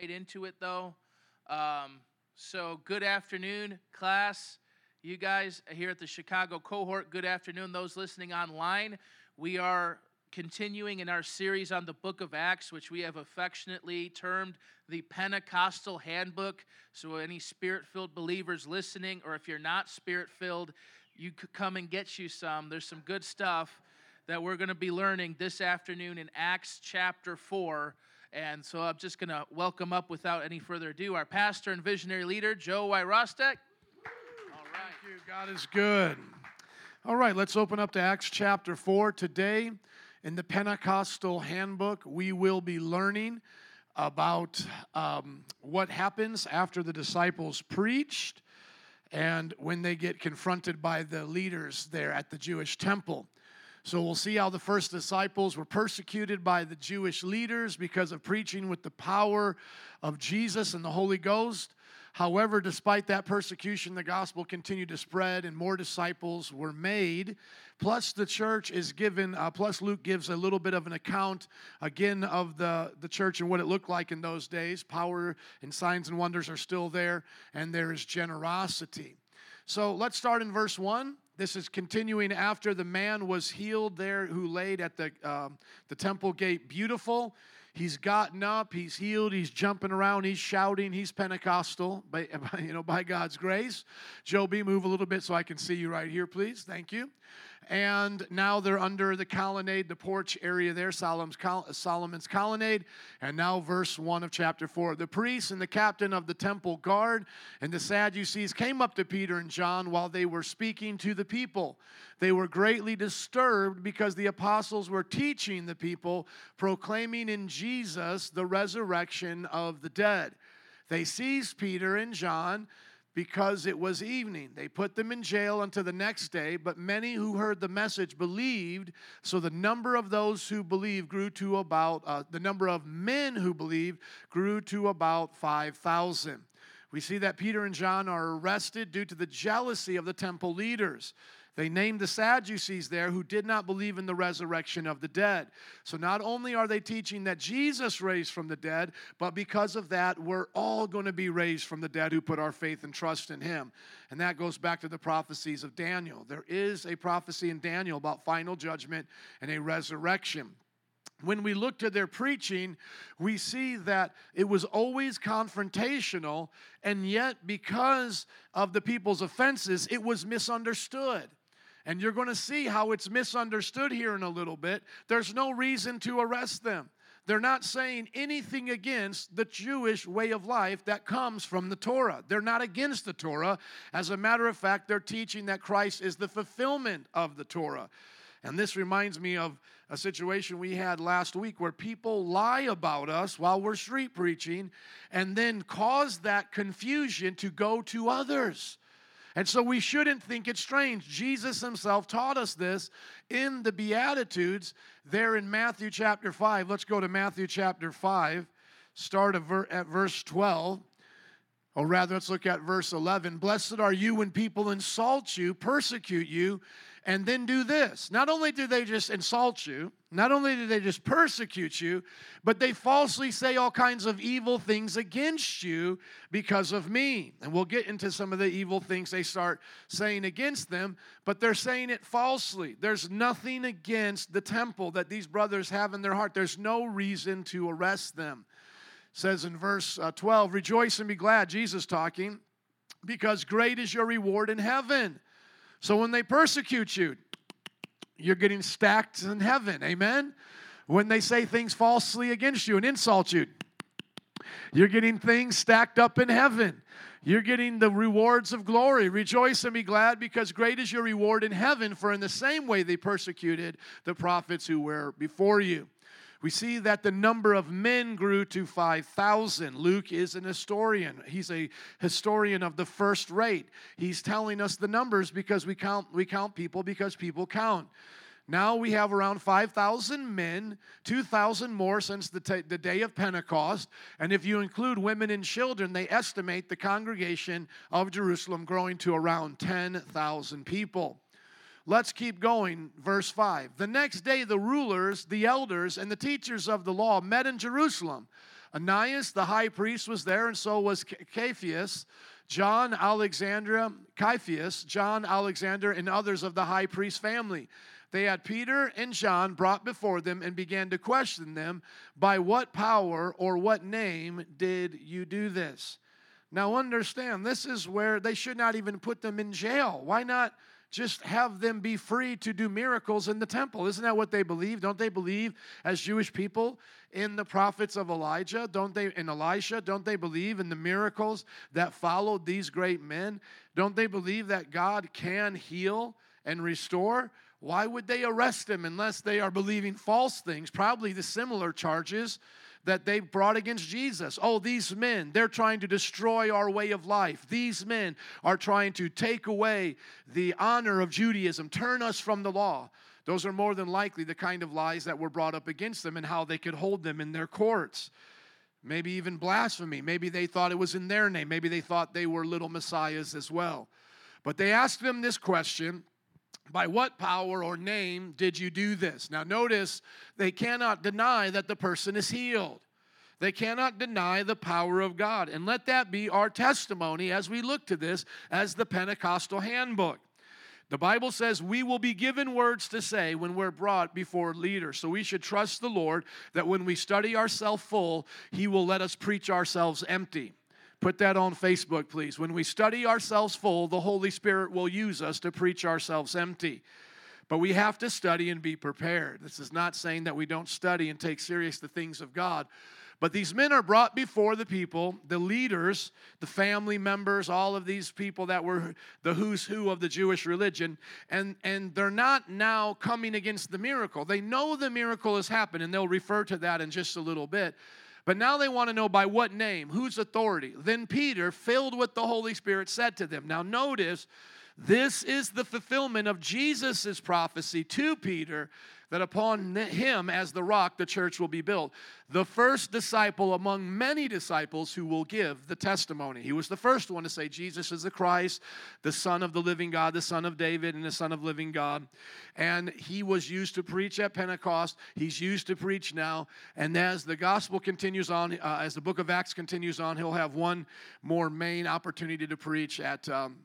right into it though. Um, so, good afternoon, class. You guys here at the Chicago cohort, good afternoon. Those listening online, we are continuing in our series on the book of Acts, which we have affectionately termed the Pentecostal Handbook. So, any spirit filled believers listening, or if you're not spirit filled, you could come and get you some. There's some good stuff that we're going to be learning this afternoon in Acts chapter 4. And so I'm just going to welcome up without any further ado our pastor and visionary leader, Joe Wyrostek. All right. Thank you. God is good. All right, let's open up to Acts chapter 4. Today, in the Pentecostal Handbook, we will be learning about um, what happens after the disciples preached and when they get confronted by the leaders there at the Jewish temple. So we'll see how the first disciples were persecuted by the Jewish leaders because of preaching with the power of Jesus and the Holy Ghost. However, despite that persecution, the gospel continued to spread and more disciples were made. Plus, the church is given, uh, plus, Luke gives a little bit of an account again of the, the church and what it looked like in those days. Power and signs and wonders are still there, and there is generosity. So let's start in verse 1. This is continuing after the man was healed there who laid at the, um, the temple gate beautiful. He's gotten up, he's healed, he's jumping around, he's shouting, he's Pentecostal, by, you know, by God's grace. Joe B, move a little bit so I can see you right here, please. Thank you and now they're under the colonnade, the porch area there, Solomon's, Solomon's colonnade. And now, verse 1 of chapter 4. The priests and the captain of the temple guard and the Sadducees came up to Peter and John while they were speaking to the people. They were greatly disturbed because the apostles were teaching the people, proclaiming in Jesus the resurrection of the dead. They seized Peter and John because it was evening. They put them in jail until the next day, but many who heard the message believed. So the number of those who believed grew to about, uh, the number of men who believed grew to about 5,000. We see that Peter and John are arrested due to the jealousy of the temple leaders. They named the Sadducees there who did not believe in the resurrection of the dead. So not only are they teaching that Jesus raised from the dead, but because of that, we're all going to be raised from the dead who put our faith and trust in him. And that goes back to the prophecies of Daniel. There is a prophecy in Daniel about final judgment and a resurrection when we look to their preaching, we see that it was always confrontational, and yet, because of the people's offenses, it was misunderstood. And you're going to see how it's misunderstood here in a little bit. There's no reason to arrest them. They're not saying anything against the Jewish way of life that comes from the Torah. They're not against the Torah. As a matter of fact, they're teaching that Christ is the fulfillment of the Torah. And this reminds me of a situation we had last week where people lie about us while we're street preaching and then cause that confusion to go to others. And so we shouldn't think it strange. Jesus himself taught us this in the Beatitudes there in Matthew chapter 5. Let's go to Matthew chapter 5, start at verse 12. Or rather, let's look at verse 11. Blessed are you when people insult you, persecute you, and then do this. Not only do they just insult you, not only do they just persecute you, but they falsely say all kinds of evil things against you because of me. And we'll get into some of the evil things they start saying against them, but they're saying it falsely. There's nothing against the temple that these brothers have in their heart. There's no reason to arrest them. Says in verse uh, 12, rejoice and be glad, Jesus talking, because great is your reward in heaven. So when they persecute you, you're getting stacked in heaven. Amen? When they say things falsely against you and insult you, you're getting things stacked up in heaven. You're getting the rewards of glory. Rejoice and be glad because great is your reward in heaven, for in the same way they persecuted the prophets who were before you. We see that the number of men grew to 5,000. Luke is an historian. He's a historian of the first rate. He's telling us the numbers because we count, we count people because people count. Now we have around 5,000 men, 2,000 more since the, t- the day of Pentecost. And if you include women and children, they estimate the congregation of Jerusalem growing to around 10,000 people. Let's keep going. Verse 5. The next day, the rulers, the elders, and the teachers of the law met in Jerusalem Ananias, the high priest, was there, and so was Caiaphas, John, Alexandra, Caiaphas, John, Alexander, and others of the high priest family. They had Peter and John brought before them and began to question them, By what power or what name did you do this? Now, understand, this is where they should not even put them in jail. Why not just have them be free to do miracles in the temple? Isn't that what they believe? Don't they believe, as Jewish people, in the prophets of Elijah? Don't they, in Elisha? Don't they believe in the miracles that followed these great men? Don't they believe that God can heal and restore? Why would they arrest him unless they are believing false things? Probably the similar charges that they brought against Jesus. Oh, these men, they're trying to destroy our way of life. These men are trying to take away the honor of Judaism, turn us from the law. Those are more than likely the kind of lies that were brought up against them and how they could hold them in their courts. Maybe even blasphemy. Maybe they thought it was in their name. Maybe they thought they were little messiahs as well. But they asked them this question by what power or name did you do this? Now, notice they cannot deny that the person is healed. They cannot deny the power of God. And let that be our testimony as we look to this as the Pentecostal handbook. The Bible says we will be given words to say when we're brought before leaders. So we should trust the Lord that when we study ourselves full, He will let us preach ourselves empty. Put that on Facebook, please. When we study ourselves full, the Holy Spirit will use us to preach ourselves empty. But we have to study and be prepared. This is not saying that we don't study and take serious the things of God. But these men are brought before the people, the leaders, the family members, all of these people that were the who's who of the Jewish religion, and, and they're not now coming against the miracle. They know the miracle has happened, and they'll refer to that in just a little bit. But now they want to know by what name, whose authority. Then Peter, filled with the Holy Spirit, said to them, Now notice, this is the fulfillment of Jesus' prophecy to Peter that upon him as the rock the church will be built. The first disciple among many disciples who will give the testimony. He was the first one to say, Jesus is the Christ, the Son of the living God, the Son of David, and the Son of living God. And he was used to preach at Pentecost. He's used to preach now. And as the gospel continues on, uh, as the book of Acts continues on, he'll have one more main opportunity to preach at. Um,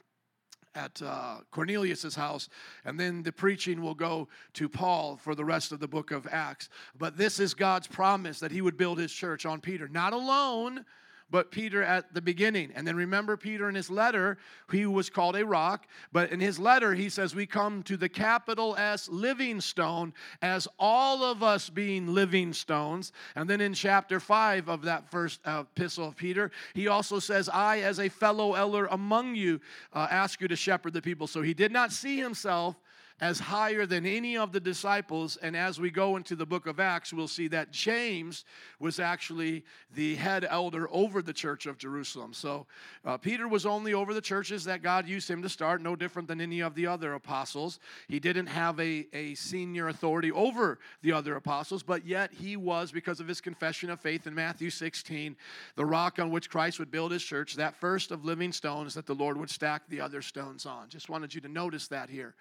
at uh, Cornelius's house, and then the preaching will go to Paul for the rest of the book of Acts. But this is God's promise that he would build his church on Peter, not alone, but Peter at the beginning. And then remember Peter in his letter, he was called a rock, but in his letter he says, We come to the capital S living stone as all of us being living stones. And then in chapter 5 of that first uh, epistle of Peter, he also says, I, as a fellow elder among you, uh, ask you to shepherd the people. So he did not see himself as higher than any of the disciples. And as we go into the book of Acts, we'll see that James was actually the head elder over the church of Jerusalem. So uh, Peter was only over the churches that God used him to start, no different than any of the other apostles. He didn't have a, a senior authority over the other apostles, but yet he was, because of his confession of faith in Matthew 16, the rock on which Christ would build his church, that first of living stones that the Lord would stack the other stones on. Just wanted you to notice that here.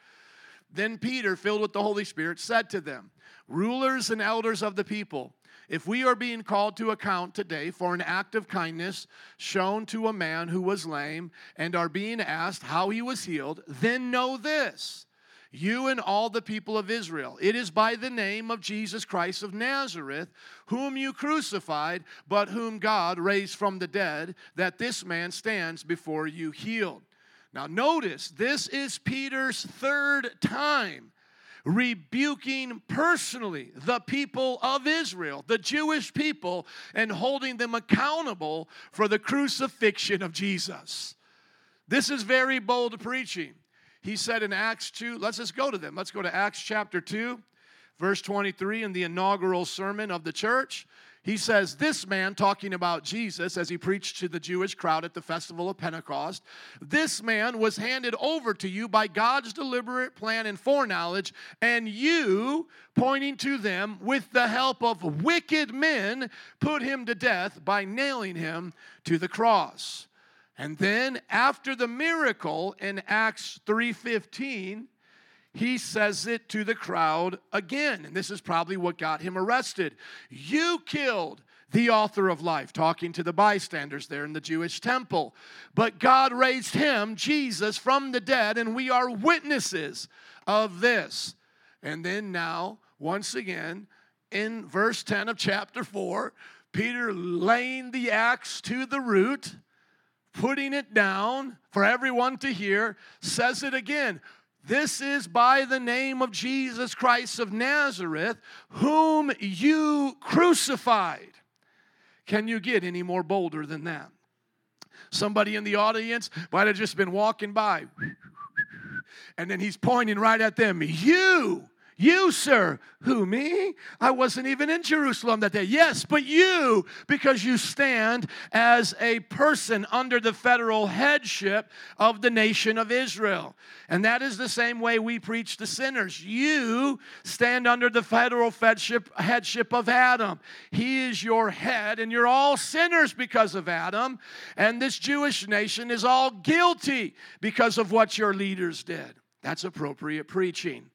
Then Peter, filled with the Holy Spirit, said to them, Rulers and elders of the people, if we are being called to account today for an act of kindness shown to a man who was lame and are being asked how he was healed, then know this. You and all the people of Israel, it is by the name of Jesus Christ of Nazareth, whom you crucified, but whom God raised from the dead, that this man stands before you healed. Now, notice this is Peter's third time rebuking personally the people of Israel, the Jewish people, and holding them accountable for the crucifixion of Jesus. This is very bold preaching. He said in Acts 2, let's just go to them. Let's go to Acts chapter 2, verse 23 in the inaugural sermon of the church. He says, This man, talking about Jesus as he preached to the Jewish crowd at the festival of Pentecost, this man was handed over to you by God's deliberate plan and foreknowledge, and you, pointing to them with the help of wicked men, put him to death by nailing him to the cross. And then after the miracle in Acts 3:15, he says it to the crowd again. And this is probably what got him arrested. You killed the author of life, talking to the bystanders there in the Jewish temple. But God raised him, Jesus, from the dead, and we are witnesses of this. And then now, once again, in verse 10 of chapter 4, Peter laying the axe to the root, putting it down for everyone to hear, says it again. This is by the name of Jesus Christ of Nazareth, whom you crucified. Can you get any more bolder than that? Somebody in the audience might have just been walking by, and then he's pointing right at them. You you, sir. Who, me? I wasn't even in Jerusalem that day. Yes, but you, because you stand as a person under the federal headship of the nation of Israel. And that is the same way we preach to sinners. You stand under the federal headship, headship of Adam. He is your head, and you're all sinners because of Adam. And this Jewish nation is all guilty because of what your leaders did. That's appropriate preaching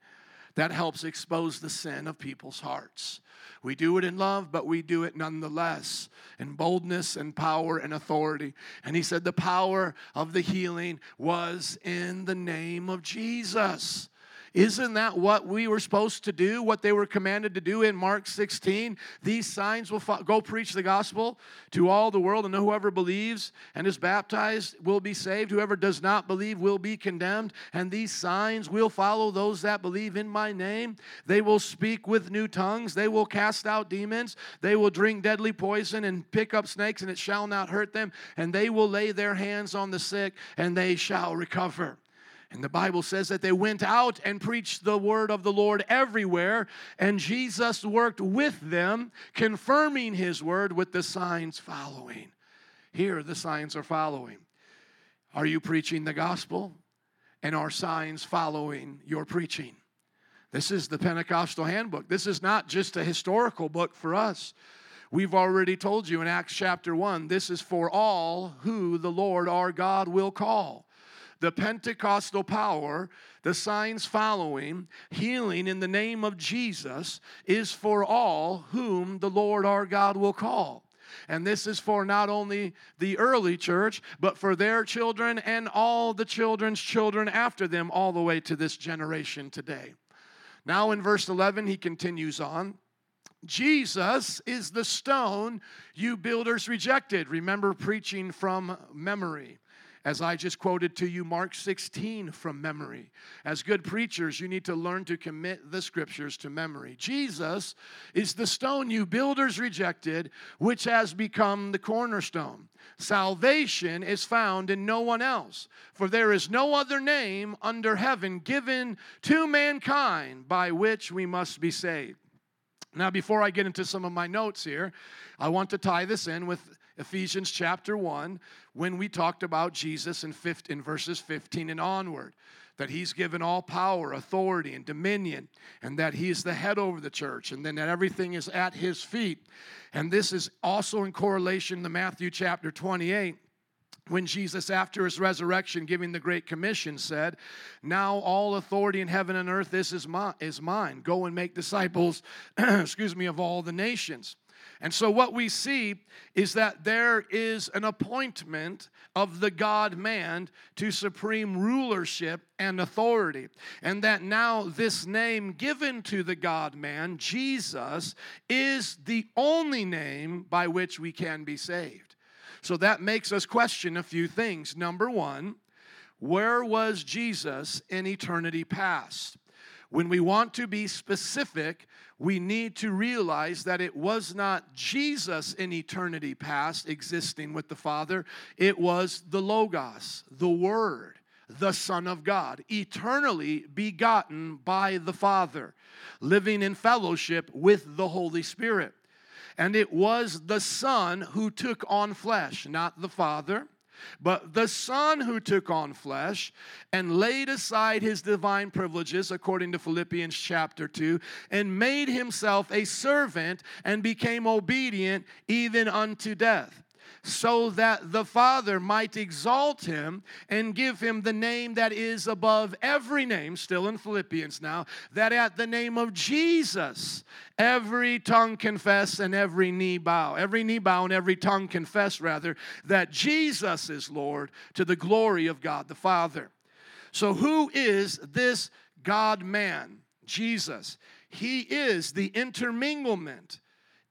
that helps expose the sin of people's hearts. We do it in love, but we do it nonetheless in boldness and power and authority. And he said the power of the healing was in the name of Jesus. Isn't that what we were supposed to do? What they were commanded to do in Mark 16? These signs will fo- go preach the gospel to all the world, and whoever believes and is baptized will be saved. Whoever does not believe will be condemned. And these signs will follow those that believe in my name. They will speak with new tongues. They will cast out demons. They will drink deadly poison and pick up snakes, and it shall not hurt them. And they will lay their hands on the sick, and they shall recover. And the Bible says that they went out and preached the word of the Lord everywhere, and Jesus worked with them, confirming his word with the signs following. Here, the signs are following. Are you preaching the gospel? And are signs following your preaching? This is the Pentecostal handbook. This is not just a historical book for us. We've already told you in Acts chapter 1 this is for all who the Lord our God will call the Pentecostal power, the signs following, healing in the name of Jesus is for all whom the Lord our God will call. And this is for not only the early church, but for their children and all the children's children after them, all the way to this generation today. Now, in verse 11, he continues on. Jesus is the stone you builders rejected. Remember preaching from memory. As I just quoted to you Mark 16 from memory. As good preachers, you need to learn to commit the scriptures to memory. Jesus is the stone you builders rejected, which has become the cornerstone. Salvation is found in no one else, for there is no other name under heaven given to mankind by which we must be saved. Now, before I get into some of my notes here, I want to tie this in with Ephesians chapter 1 when we talked about Jesus in, 15, in verses 15 and onward. That he's given all power, authority, and dominion, and that he is the head over the church, and then that everything is at his feet. And this is also in correlation to Matthew chapter 28 when Jesus, after his resurrection, giving the Great Commission, said, Now all authority in heaven and earth is, is mine. Go and make disciples, excuse me, of all the nations. And so, what we see is that there is an appointment of the God man to supreme rulership and authority. And that now, this name given to the God man, Jesus, is the only name by which we can be saved. So, that makes us question a few things. Number one, where was Jesus in eternity past? When we want to be specific, we need to realize that it was not Jesus in eternity past existing with the Father, it was the Logos, the Word, the Son of God, eternally begotten by the Father, living in fellowship with the Holy Spirit. And it was the Son who took on flesh, not the Father but the Son who took on flesh and laid aside his divine privileges, according to Philippians chapter 2, and made himself a servant and became obedient even unto death so that the Father might exalt him and give him the name that is above every name, still in Philippians now, that at the name of Jesus every tongue confess and every knee bow. Every knee bow and every tongue confess, rather, that Jesus is Lord to the glory of God the Father. So, who is this God man? Jesus. He is the interminglement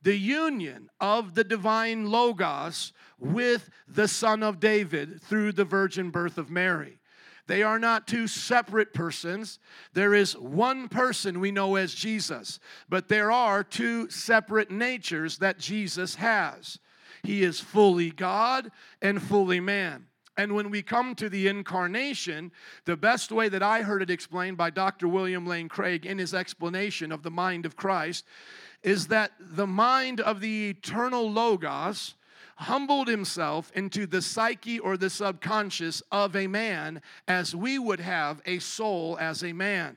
the union of the divine Logos with the Son of David through the virgin birth of Mary. They are not two separate persons. There is one person we know as Jesus, but there are two separate natures that Jesus has. He is fully God and fully man. And when we come to the incarnation, the best way that I heard it explained by Dr. William Lane Craig in his explanation of the mind of Christ is that the mind of the eternal Logos humbled himself into the psyche or the subconscious of a man as we would have a soul as a man.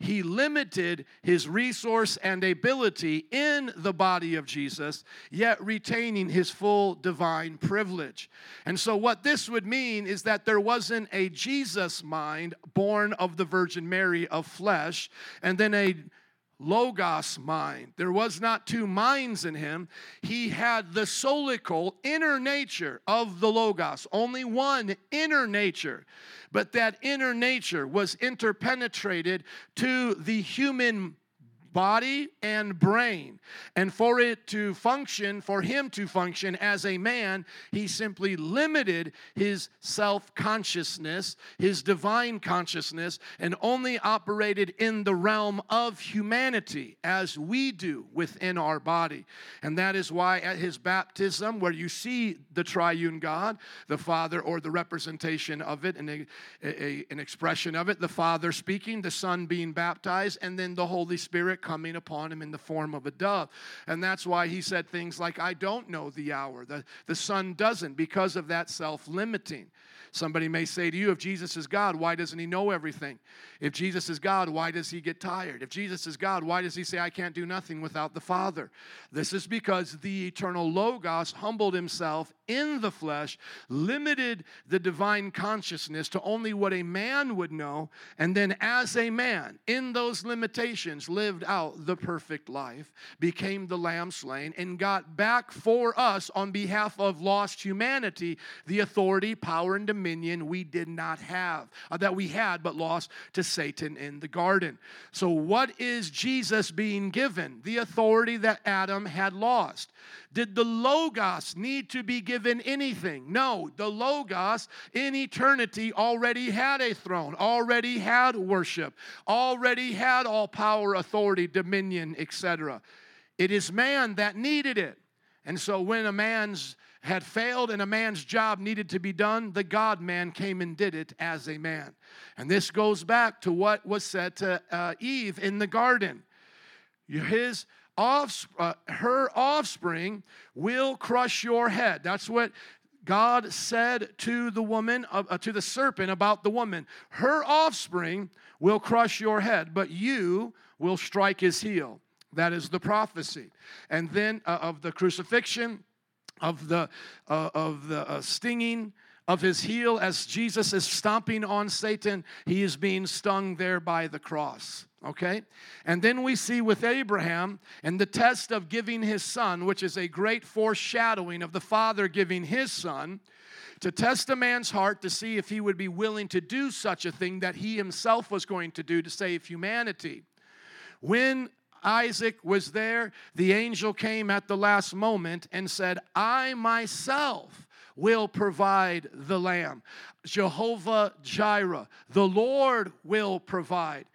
He limited his resource and ability in the body of Jesus, yet retaining his full divine privilege. And so, what this would mean is that there wasn't a Jesus mind born of the Virgin Mary of flesh, and then a logos mind. There was not two minds in him. He had the solical inner nature of the logos, only one inner nature. But that inner nature was interpenetrated to the human body and brain. And for it to function, for him to function as a man, he simply limited his self consciousness, his divine consciousness, and only operated in the realm of humanity as we do within our body. And that is why at his baptism, where you see the triune God, the Father, or the representation of it, and a, a, an expression of it, the Father speaking, the Son being baptized, and then the Holy Spirit coming upon him in the form of a dove. And that's why he said things like, I don't know the hour. The, the Son doesn't because of that self limiting. Somebody may say to you, if Jesus is God, why doesn't he know everything? If Jesus is God, why does he get tired? If Jesus is God, why does he say, I can't do nothing without the Father? This is because the eternal Logos humbled himself in the flesh, limited the divine consciousness to only what a man would know, and then as a man, in those limitations, lived out the perfect life, became the lamb slain, and got back for us on behalf of lost humanity the authority, power, and dominion dominion we did not have, uh, that we had but lost to Satan in the garden. So, what is Jesus being given? The authority that Adam had lost. Did the Logos need to be given anything? No, the Logos in eternity already had a throne, already had worship, already had all power, authority, dominion, etc. It is man that needed it. And so when a man's had failed and a man's job needed to be done, the God man came and did it as a man. And this goes back to what was said to uh, Eve in the garden. His offspring, uh, her offspring will crush your head. That's what God said to the woman, uh, uh, to the serpent about the woman. Her offspring will crush your head, but you will strike his heel. That is the prophecy. And then uh, of the crucifixion, of the, uh, of the uh, stinging of his heel as Jesus is stomping on Satan, he is being stung there by the cross. Okay? And then we see with Abraham and the test of giving his son, which is a great foreshadowing of the father giving his son to test a man's heart to see if he would be willing to do such a thing that he himself was going to do to save humanity. When Isaac was there, the angel came at the last moment and said, I myself will provide the lamb. Jehovah Jireh, the Lord will provide.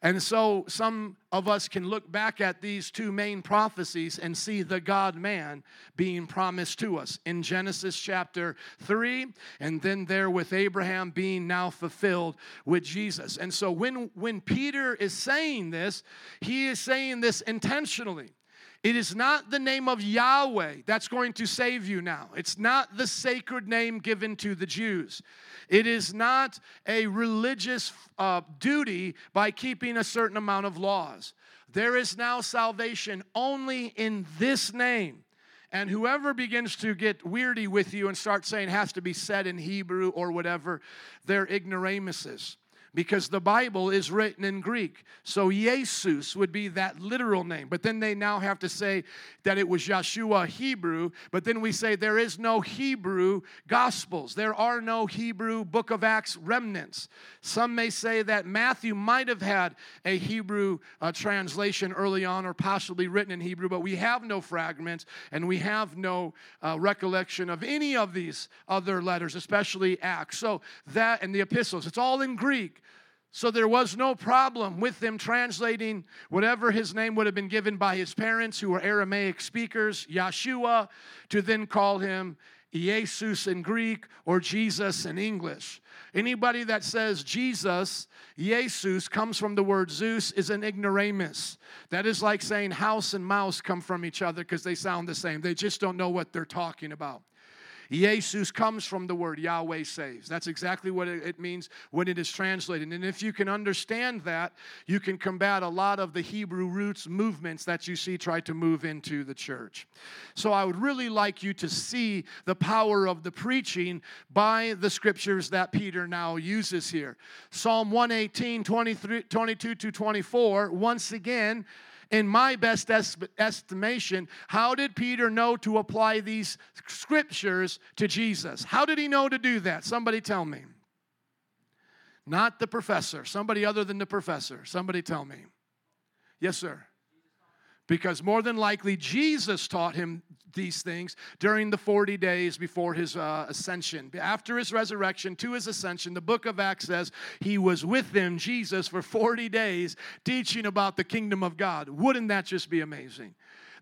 And so some of us can look back at these two main prophecies and see the God man being promised to us in Genesis chapter 3, and then there with Abraham being now fulfilled with Jesus. And so when, when Peter is saying this, he is saying this intentionally. It is not the name of Yahweh that's going to save you now. It's not the sacred name given to the Jews. It is not a religious uh, duty by keeping a certain amount of laws. There is now salvation only in this name. And whoever begins to get weirdy with you and start saying has to be said in Hebrew or whatever, they're ignoramuses because the Bible is written in Greek. So Jesus would be that literal name. But then they now have to say that it was Yeshua Hebrew. But then we say there is no Hebrew Gospels. There are no Hebrew Book of Acts remnants. Some may say that Matthew might have had a Hebrew uh, translation early on or possibly written in Hebrew, but we have no fragments and we have no uh, recollection of any of these other letters, especially Acts. So that and the epistles, it's all in Greek. So there was no problem with them translating whatever his name would have been given by his parents, who were Aramaic speakers, Yeshua, to then call him Jesus in Greek or Jesus in English. Anybody that says Jesus, Jesus, comes from the word Zeus is an ignoramus. That is like saying house and mouse come from each other because they sound the same. They just don't know what they're talking about. Jesus comes from the word Yahweh saves. That's exactly what it means when it is translated. And if you can understand that, you can combat a lot of the Hebrew roots movements that you see try to move into the church. So I would really like you to see the power of the preaching by the scriptures that Peter now uses here. Psalm 118, 23, 22 to 24, once again, in my best estimation, how did Peter know to apply these scriptures to Jesus? How did he know to do that? Somebody tell me. Not the professor, somebody other than the professor. Somebody tell me. Yes, sir. Because more than likely, Jesus taught him these things during the 40 days before his uh, ascension. After his resurrection to his ascension, the book of Acts says he was with them, Jesus, for 40 days teaching about the kingdom of God. Wouldn't that just be amazing?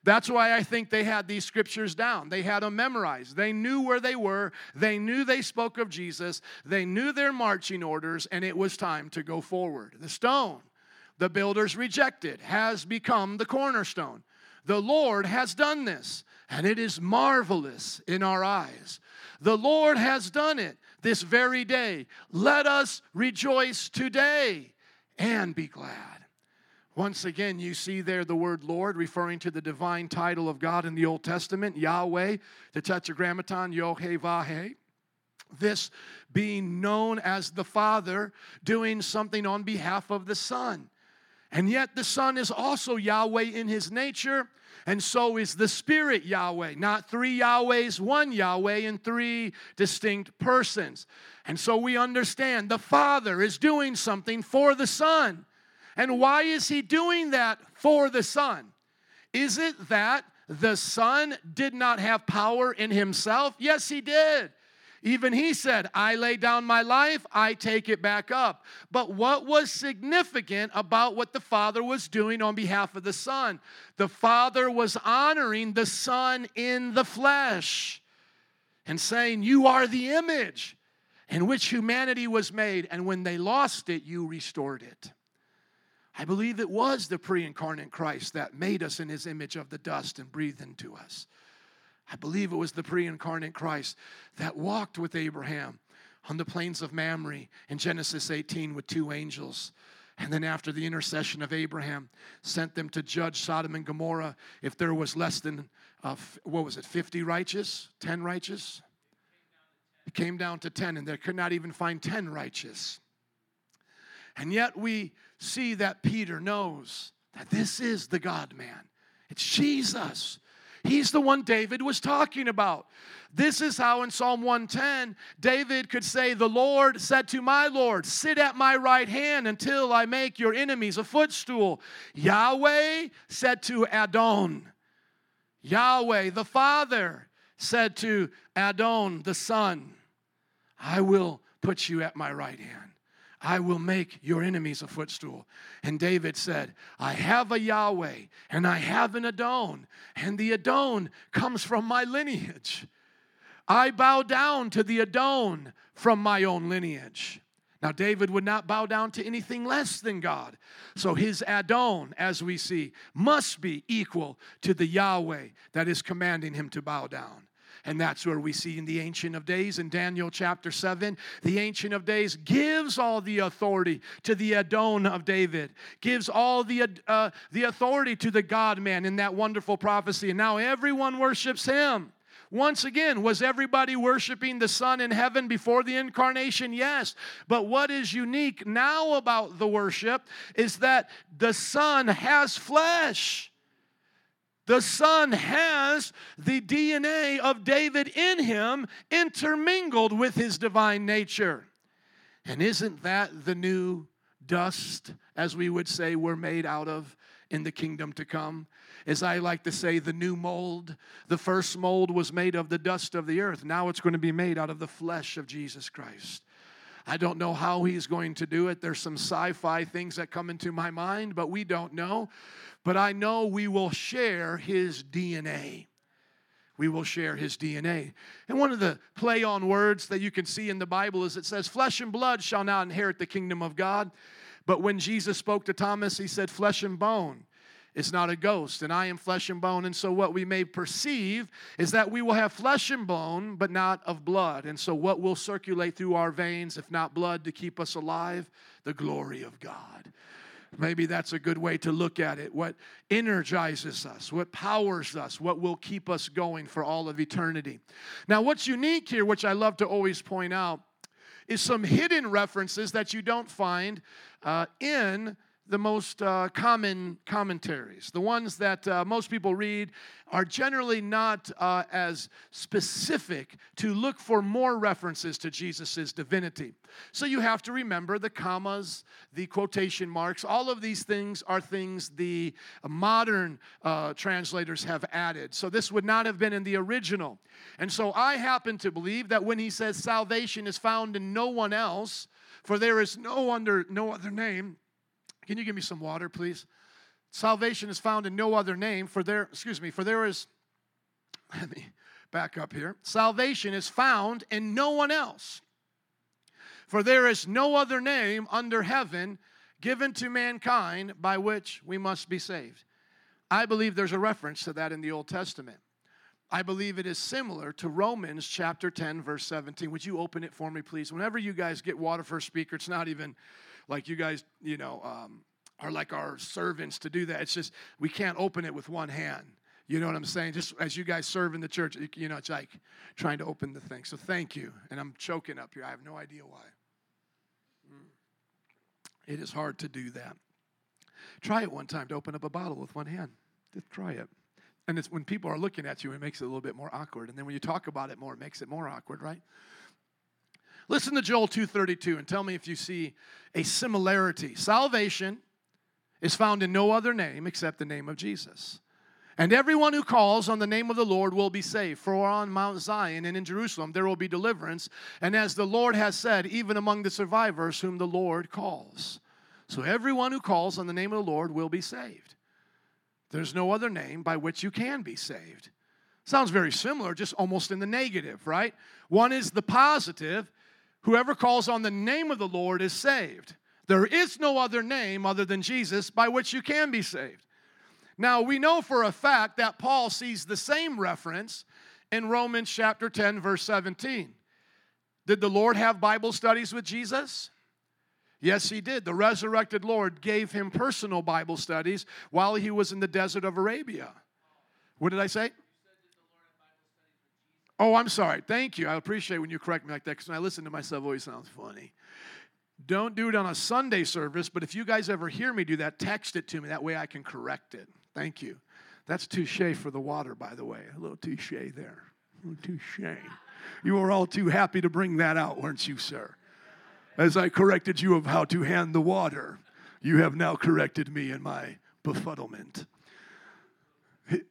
That's why I think they had these scriptures down. They had them memorized. They knew where they were. They knew they spoke of Jesus. They knew their marching orders, and it was time to go forward. The stone the builders rejected, has become the cornerstone. The Lord has done this, and it is marvelous in our eyes. The Lord has done it this very day. Let us rejoice today and be glad. Once again, you see there the word Lord referring to the divine title of God in the Old Testament, Yahweh, the Tetragrammaton, Yohevah. This being known as the Father doing something on behalf of the Son. And yet the Son is also Yahweh in his nature, and so is the Spirit Yahweh. Not three Yahwehs, one Yahweh in three distinct persons. And so we understand the Father is doing something for the Son. And why is he doing that for the Son? Is it that the Son did not have power in himself? Yes, he did. Even he said, I lay down my life, I take it back up. But what was significant about what the Father was doing on behalf of the Son? The Father was honoring the Son in the flesh and saying, You are the image in which humanity was made, and when they lost it, you restored it. I believe it was the pre incarnate Christ that made us in his image of the dust and breathed into us. I believe it was the pre incarnate Christ that walked with Abraham on the plains of Mamre in Genesis 18 with two angels. And then, after the intercession of Abraham, sent them to judge Sodom and Gomorrah if there was less than, uh, what was it, 50 righteous, 10 righteous? It came down to 10, and they could not even find 10 righteous. And yet, we see that Peter knows that this is the God man. It's Jesus. He's the one David was talking about. This is how in Psalm 110, David could say, The Lord said to my Lord, Sit at my right hand until I make your enemies a footstool. Yahweh said to Adon, Yahweh, the Father, said to Adon, the Son, I will put you at my right hand. I will make your enemies a footstool. And David said, I have a Yahweh and I have an Adon, and the Adon comes from my lineage. I bow down to the Adon from my own lineage. Now, David would not bow down to anything less than God. So his Adon, as we see, must be equal to the Yahweh that is commanding him to bow down. And that's where we see in the Ancient of Days in Daniel chapter 7, the Ancient of Days gives all the authority to the Adon of David, gives all the, uh, the authority to the God man in that wonderful prophecy. And now everyone worships him. Once again, was everybody worshiping the Son in heaven before the incarnation? Yes. But what is unique now about the worship is that the Son has flesh. The Son has the DNA of David in him, intermingled with his divine nature. And isn't that the new dust, as we would say, we're made out of in the kingdom to come? as I like to say, the new mold. The first mold was made of the dust of the earth. Now it's going to be made out of the flesh of Jesus Christ. I don't know how he's going to do it. There's some sci fi things that come into my mind, but we don't know. But I know we will share his DNA. We will share his DNA. And one of the play on words that you can see in the Bible is it says, Flesh and blood shall not inherit the kingdom of God. But when Jesus spoke to Thomas, he said, Flesh and bone it's not a ghost, and I am flesh and bone. And so, what we may perceive is that we will have flesh and bone, but not of blood. And so, what will circulate through our veins, if not blood, to keep us alive? The glory of God. Maybe that's a good way to look at it. What energizes us, what powers us, what will keep us going for all of eternity. Now, what's unique here, which I love to always point out, is some hidden references that you don't find uh, in the most uh, common commentaries. The ones that uh, most people read are generally not uh, as specific to look for more references to Jesus' divinity. So you have to remember the commas, the quotation marks, all of these things are things the modern uh, translators have added. So this would not have been in the original. And so I happen to believe that when he says salvation is found in no one else, for there is no under no other name can you give me some water, please? Salvation is found in no other name, for there, excuse me, for there is, let me back up here. Salvation is found in no one else. For there is no other name under heaven given to mankind by which we must be saved. I believe there's a reference to that in the Old Testament. I believe it is similar to Romans chapter 10, verse 17. Would you open it for me, please? Whenever you guys get water for a speaker, it's not even like you guys, you know, um, are like our servants to do that. It's just we can't open it with one hand. You know what I'm saying? Just as you guys serve in the church, you know, it's like trying to open the thing. So thank you. And I'm choking up here. I have no idea why. Mm. It is hard to do that. Try it one time to open up a bottle with one hand. Just try it. And it's when people are looking at you, it makes it a little bit more awkward. And then when you talk about it more, it makes it more awkward, right? Listen to Joel 2:32 and tell me if you see a similarity. Salvation is found in no other name except the name of Jesus. And everyone who calls on the name of the Lord will be saved. For on Mount Zion and in Jerusalem there will be deliverance. And as the Lord has said, even among the survivors whom the Lord calls. So everyone who calls on the name of the Lord will be saved. There's no other name by which you can be saved. Sounds very similar, just almost in the negative, right? One is the positive, Whoever calls on the name of the Lord is saved. There is no other name other than Jesus by which you can be saved. Now, we know for a fact that Paul sees the same reference in Romans chapter 10, verse 17. Did the Lord have Bible studies with Jesus? Yes, he did. The resurrected Lord gave him personal Bible studies while he was in the desert of Arabia. What did I say? Oh, I'm sorry. Thank you. I appreciate when you correct me like that because when I listen to myself, it always sounds funny. Don't do it on a Sunday service, but if you guys ever hear me do that, text it to me. That way I can correct it. Thank you. That's touche for the water, by the way. A little touche there. A little touche. You were all too happy to bring that out, weren't you, sir? As I corrected you of how to hand the water, you have now corrected me in my befuddlement.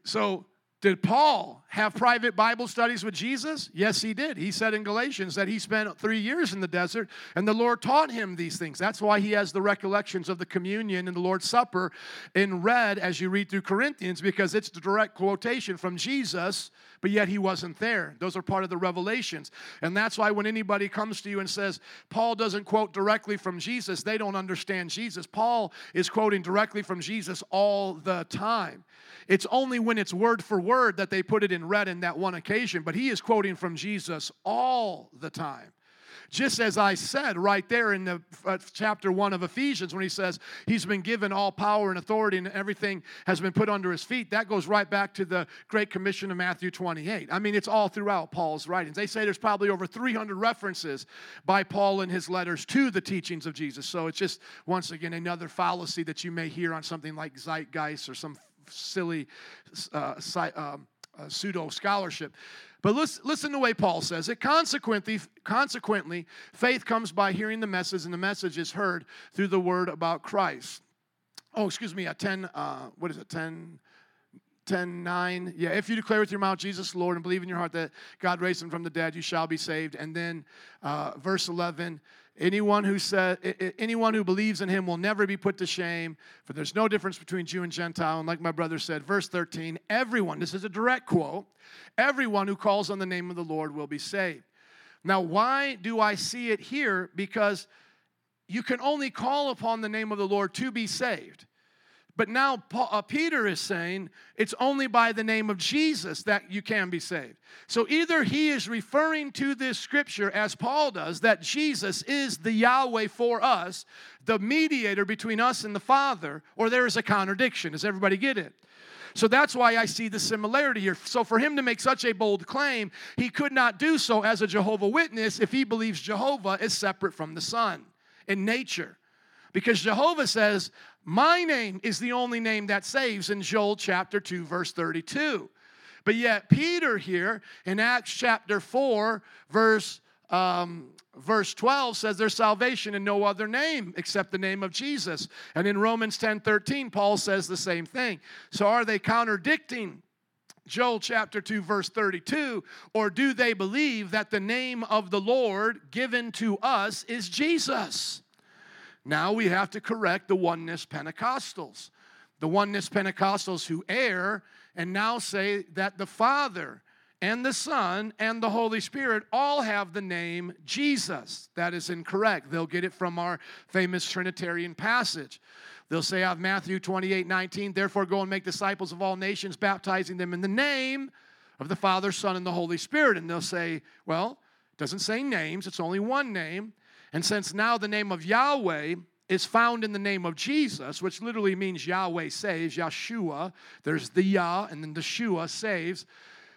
So, did Paul have private Bible studies with Jesus? Yes, he did. He said in Galatians that he spent three years in the desert and the Lord taught him these things. That's why he has the recollections of the communion and the Lord's Supper in red as you read through Corinthians because it's the direct quotation from Jesus but yet he wasn't there. Those are part of the revelations. And that's why when anybody comes to you and says, Paul doesn't quote directly from Jesus, they don't understand Jesus. Paul is quoting directly from Jesus all the time. It's only when it's word for word that they put it in red in that one occasion, but he is quoting from Jesus all the time. Just as I said right there in the uh, chapter 1 of Ephesians when he says he's been given all power and authority and everything has been put under his feet, that goes right back to the Great Commission of Matthew 28. I mean, it's all throughout Paul's writings. They say there's probably over 300 references by Paul in his letters to the teachings of Jesus. So it's just, once again, another fallacy that you may hear on something like Zeitgeist or some silly uh, um, uh, pseudo scholarship. But listen, listen to the way Paul says it. Consequently, consequently, faith comes by hearing the message, and the message is heard through the word about Christ. Oh, excuse me, a 10, uh, what is it, 10, 10 9 yeah if you declare with your mouth jesus lord and believe in your heart that god raised him from the dead you shall be saved and then uh, verse 11 Anyone who says anyone who believes in him will never be put to shame, for there's no difference between Jew and Gentile. And like my brother said, verse 13, everyone, this is a direct quote, everyone who calls on the name of the Lord will be saved. Now, why do I see it here? Because you can only call upon the name of the Lord to be saved. But now Paul, uh, Peter is saying it's only by the name of Jesus that you can be saved. So either he is referring to this scripture as Paul does, that Jesus is the Yahweh for us, the mediator between us and the Father, or there is a contradiction. Does everybody get it? So that's why I see the similarity here. So for him to make such a bold claim, he could not do so as a Jehovah Witness if he believes Jehovah is separate from the Son in nature. Because Jehovah says, My name is the only name that saves in Joel chapter 2, verse 32. But yet, Peter here in Acts chapter 4, verse um, verse 12 says there's salvation in no other name except the name of Jesus. And in Romans 10 13, Paul says the same thing. So are they contradicting Joel chapter 2, verse 32? Or do they believe that the name of the Lord given to us is Jesus? Now we have to correct the oneness Pentecostals. The oneness Pentecostals who err and now say that the Father and the Son and the Holy Spirit all have the name Jesus. That is incorrect. They'll get it from our famous Trinitarian passage. They'll say out of Matthew 28 19, therefore go and make disciples of all nations, baptizing them in the name of the Father, Son, and the Holy Spirit. And they'll say, well, it doesn't say names, it's only one name. And since now the name of Yahweh is found in the name of Jesus, which literally means Yahweh saves, Yeshua, there's the Yah and then the Shua saves,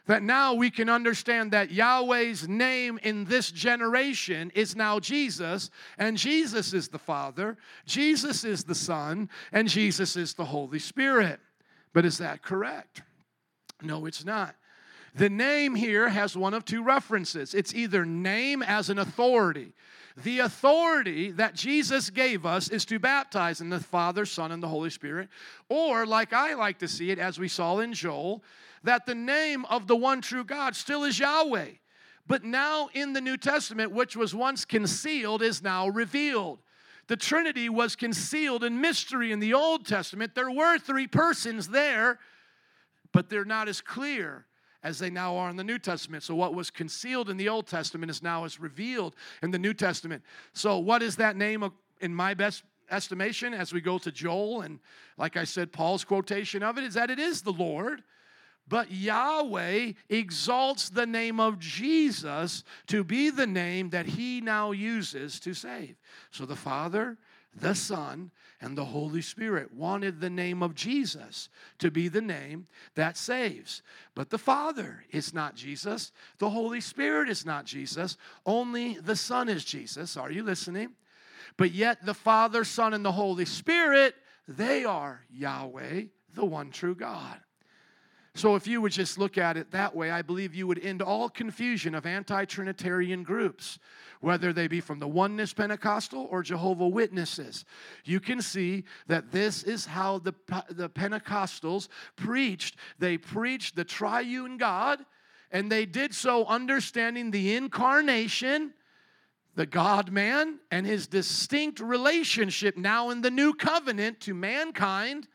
that now we can understand that Yahweh's name in this generation is now Jesus, and Jesus is the Father, Jesus is the Son, and Jesus is the Holy Spirit. But is that correct? No, it's not. The name here has one of two references. It's either name as an authority. The authority that Jesus gave us is to baptize in the Father, Son, and the Holy Spirit. Or, like I like to see it, as we saw in Joel, that the name of the one true God still is Yahweh. But now in the New Testament, which was once concealed, is now revealed. The Trinity was concealed in mystery in the Old Testament. There were three persons there, but they're not as clear as they now are in the New Testament. So what was concealed in the Old Testament is now is revealed in the New Testament. So what is that name in my best estimation as we go to Joel and like I said Paul's quotation of it is that it is the Lord. But Yahweh exalts the name of Jesus to be the name that he now uses to save. So the Father, the Son, and the Holy Spirit wanted the name of Jesus to be the name that saves. But the Father is not Jesus, the Holy Spirit is not Jesus, only the Son is Jesus. Are you listening? But yet, the Father, Son, and the Holy Spirit, they are Yahweh, the one true God. So, if you would just look at it that way, I believe you would end all confusion of anti Trinitarian groups, whether they be from the Oneness Pentecostal or Jehovah Witnesses. You can see that this is how the, the Pentecostals preached. They preached the triune God, and they did so understanding the incarnation the God man and his distinct relationship now in the new covenant to mankind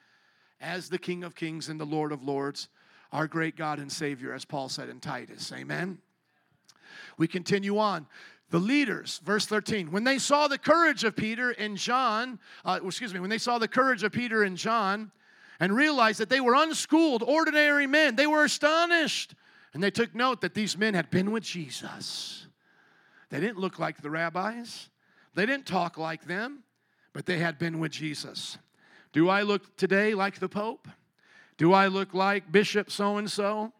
as the King of Kings and the Lord of Lords our great God and Savior, as Paul said in Titus. Amen. We continue on. The leaders, verse 13, when they saw the courage of Peter and John, uh, excuse me, when they saw the courage of Peter and John and realized that they were unschooled, ordinary men, they were astonished. And they took note that these men had been with Jesus. They didn't look like the rabbis, they didn't talk like them, but they had been with Jesus. Do I look today like the Pope? Do I look like Bishop so and so?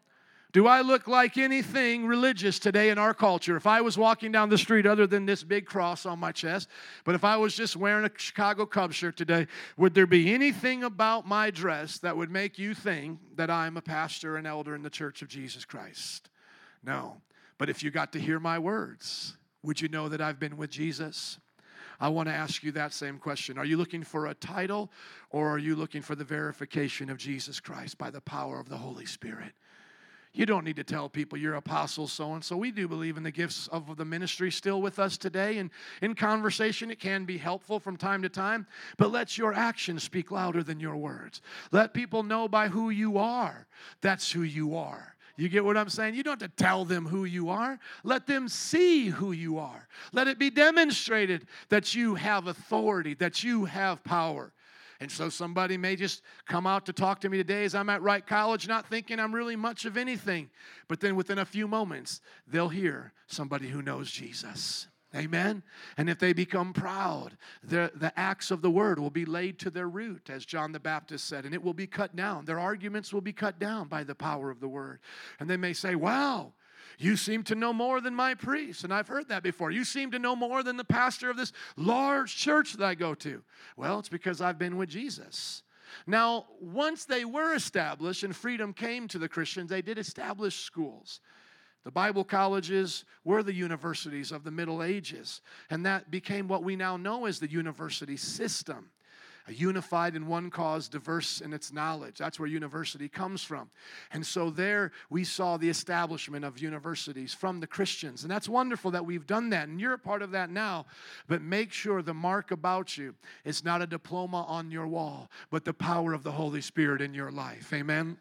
Do I look like anything religious today in our culture? If I was walking down the street other than this big cross on my chest, but if I was just wearing a Chicago Cubs shirt today, would there be anything about my dress that would make you think that I'm a pastor and elder in the Church of Jesus Christ? No. But if you got to hear my words, would you know that I've been with Jesus? I want to ask you that same question. Are you looking for a title or are you looking for the verification of Jesus Christ by the power of the Holy Spirit? You don't need to tell people you're apostle so and so. We do believe in the gifts of the ministry still with us today. And in conversation, it can be helpful from time to time, but let your actions speak louder than your words. Let people know by who you are. That's who you are. You get what I'm saying? You don't have to tell them who you are. Let them see who you are. Let it be demonstrated that you have authority, that you have power. And so somebody may just come out to talk to me today as I'm at Wright College, not thinking I'm really much of anything. But then within a few moments, they'll hear somebody who knows Jesus. Amen. And if they become proud, the, the acts of the word will be laid to their root, as John the Baptist said, and it will be cut down. Their arguments will be cut down by the power of the word. And they may say, Wow, you seem to know more than my priest. And I've heard that before. You seem to know more than the pastor of this large church that I go to. Well, it's because I've been with Jesus. Now, once they were established and freedom came to the Christians, they did establish schools. The Bible colleges were the universities of the Middle Ages, and that became what we now know as the university system A unified in one cause, diverse in its knowledge. That's where university comes from. And so there we saw the establishment of universities from the Christians. And that's wonderful that we've done that. And you're a part of that now. But make sure the mark about you is not a diploma on your wall, but the power of the Holy Spirit in your life. Amen.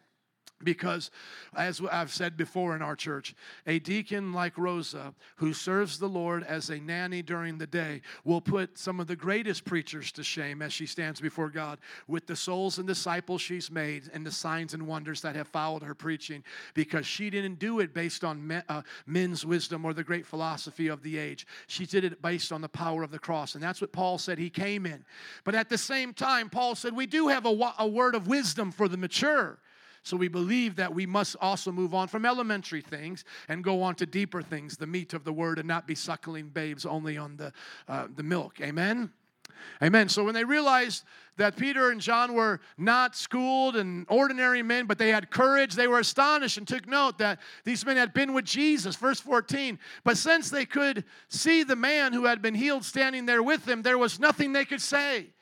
Because, as I've said before in our church, a deacon like Rosa, who serves the Lord as a nanny during the day, will put some of the greatest preachers to shame as she stands before God with the souls and disciples she's made and the signs and wonders that have followed her preaching because she didn't do it based on uh, men's wisdom or the great philosophy of the age. She did it based on the power of the cross. And that's what Paul said he came in. But at the same time, Paul said we do have a word of wisdom for the mature. So we believe that we must also move on from elementary things and go on to deeper things, the meat of the word, and not be suckling babes only on the, uh, the milk. Amen? Amen. So when they realized that Peter and John were not schooled and ordinary men, but they had courage, they were astonished and took note that these men had been with Jesus. Verse 14. But since they could see the man who had been healed standing there with them, there was nothing they could say.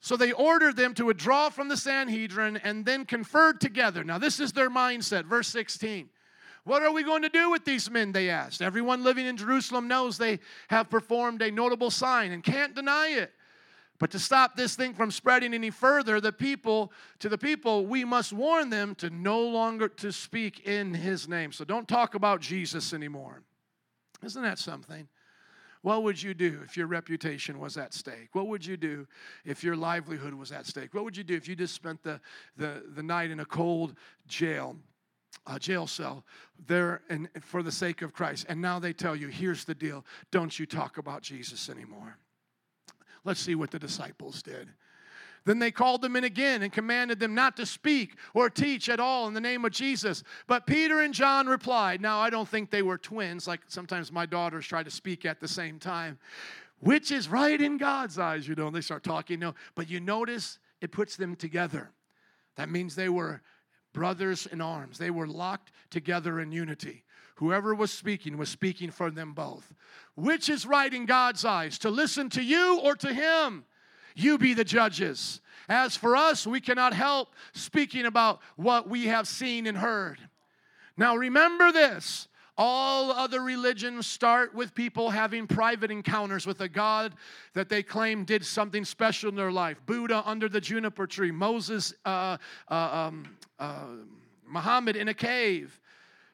So they ordered them to withdraw from the Sanhedrin and then conferred together. Now, this is their mindset. Verse 16. What are we going to do with these men? They asked. Everyone living in Jerusalem knows they have performed a notable sign and can't deny it. But to stop this thing from spreading any further, the people to the people, we must warn them to no longer to speak in his name. So don't talk about Jesus anymore. Isn't that something? What would you do if your reputation was at stake? What would you do if your livelihood was at stake? What would you do if you just spent the, the, the night in a cold jail? A jail cell there and for the sake of Christ. And now they tell you, here's the deal. Don't you talk about Jesus anymore. Let's see what the disciples did. Then they called them in again and commanded them not to speak or teach at all in the name of Jesus. But Peter and John replied, Now, I don't think they were twins, like sometimes my daughters try to speak at the same time, which is right in God's eyes, you know, and they start talking. You know, but you notice it puts them together. That means they were brothers in arms, they were locked together in unity. Whoever was speaking was speaking for them both. Which is right in God's eyes, to listen to you or to him? You be the judges. As for us, we cannot help speaking about what we have seen and heard. Now, remember this all other religions start with people having private encounters with a God that they claim did something special in their life. Buddha under the juniper tree, Moses, uh, uh, um, uh, Muhammad in a cave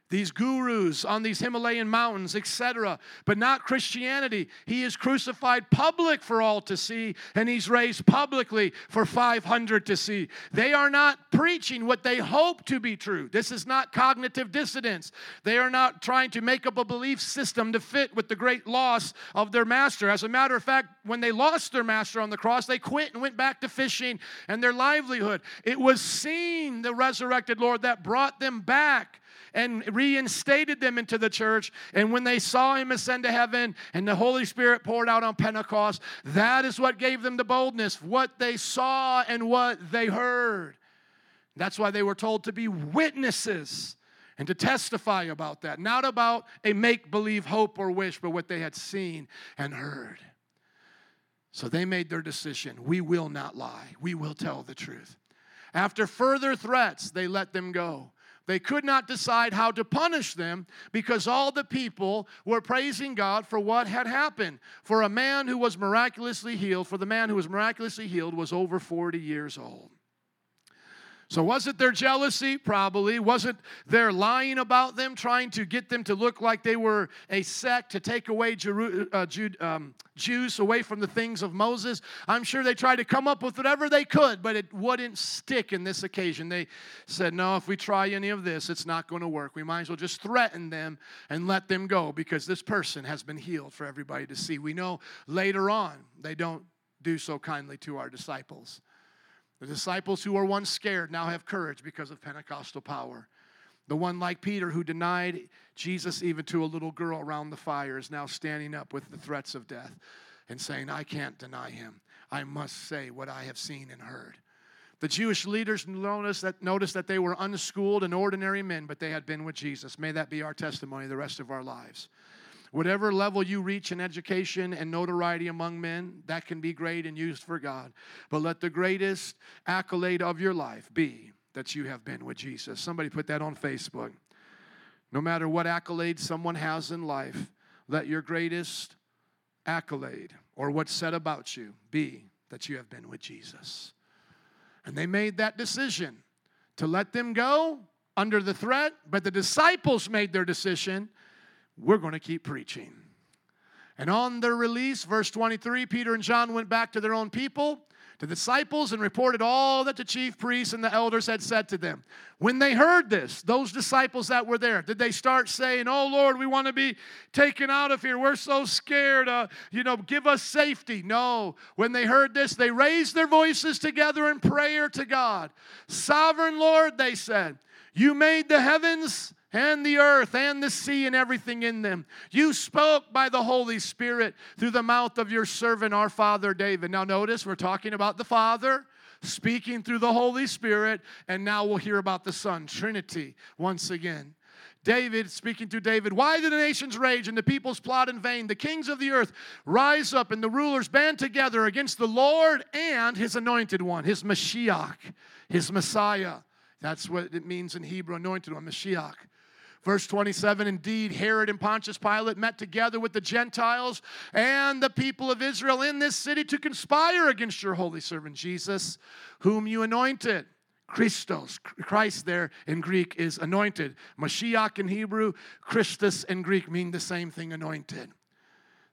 these gurus on these Himalayan mountains, etc. But not Christianity. He is crucified public for all to see, and he's raised publicly for 500 to see. They are not preaching what they hope to be true. This is not cognitive dissonance. They are not trying to make up a belief system to fit with the great loss of their master. As a matter of fact, when they lost their master on the cross, they quit and went back to fishing and their livelihood. It was seeing the resurrected Lord that brought them back and reinstated them into the church. And when they saw him ascend to heaven and the Holy Spirit poured out on Pentecost, that is what gave them the boldness, what they saw and what they heard. That's why they were told to be witnesses and to testify about that, not about a make believe hope or wish, but what they had seen and heard. So they made their decision. We will not lie, we will tell the truth. After further threats, they let them go. They could not decide how to punish them because all the people were praising God for what had happened. For a man who was miraculously healed, for the man who was miraculously healed was over 40 years old. So, was it their jealousy? Probably. Was it their lying about them, trying to get them to look like they were a sect to take away Jeru- uh, Jude, um, Jews away from the things of Moses? I'm sure they tried to come up with whatever they could, but it wouldn't stick in this occasion. They said, No, if we try any of this, it's not going to work. We might as well just threaten them and let them go because this person has been healed for everybody to see. We know later on they don't do so kindly to our disciples. The disciples who were once scared now have courage because of Pentecostal power. The one like Peter who denied Jesus even to a little girl around the fire is now standing up with the threats of death and saying, I can't deny him. I must say what I have seen and heard. The Jewish leaders noticed that, noticed that they were unschooled and ordinary men, but they had been with Jesus. May that be our testimony the rest of our lives. Whatever level you reach in education and notoriety among men, that can be great and used for God. But let the greatest accolade of your life be that you have been with Jesus. Somebody put that on Facebook. No matter what accolade someone has in life, let your greatest accolade or what's said about you be that you have been with Jesus. And they made that decision to let them go under the threat, but the disciples made their decision we're going to keep preaching. And on their release, verse 23, Peter and John went back to their own people, to the disciples, and reported all that the chief priests and the elders had said to them. When they heard this, those disciples that were there, did they start saying, Oh Lord, we want to be taken out of here. We're so scared. Uh, you know, give us safety. No. When they heard this, they raised their voices together in prayer to God. Sovereign Lord, they said, You made the heavens and the earth and the sea and everything in them. You spoke by the Holy Spirit through the mouth of your servant, our father David. Now, notice we're talking about the Father speaking through the Holy Spirit, and now we'll hear about the Son, Trinity, once again. David, speaking to David, why do the nations rage and the peoples plot in vain? The kings of the earth rise up and the rulers band together against the Lord and his anointed one, his Mashiach, his Messiah. That's what it means in Hebrew, anointed one, Mashiach. Verse 27 Indeed, Herod and Pontius Pilate met together with the Gentiles and the people of Israel in this city to conspire against your holy servant Jesus, whom you anointed. Christos, Christ there in Greek is anointed. Mashiach in Hebrew, Christus in Greek mean the same thing, anointed.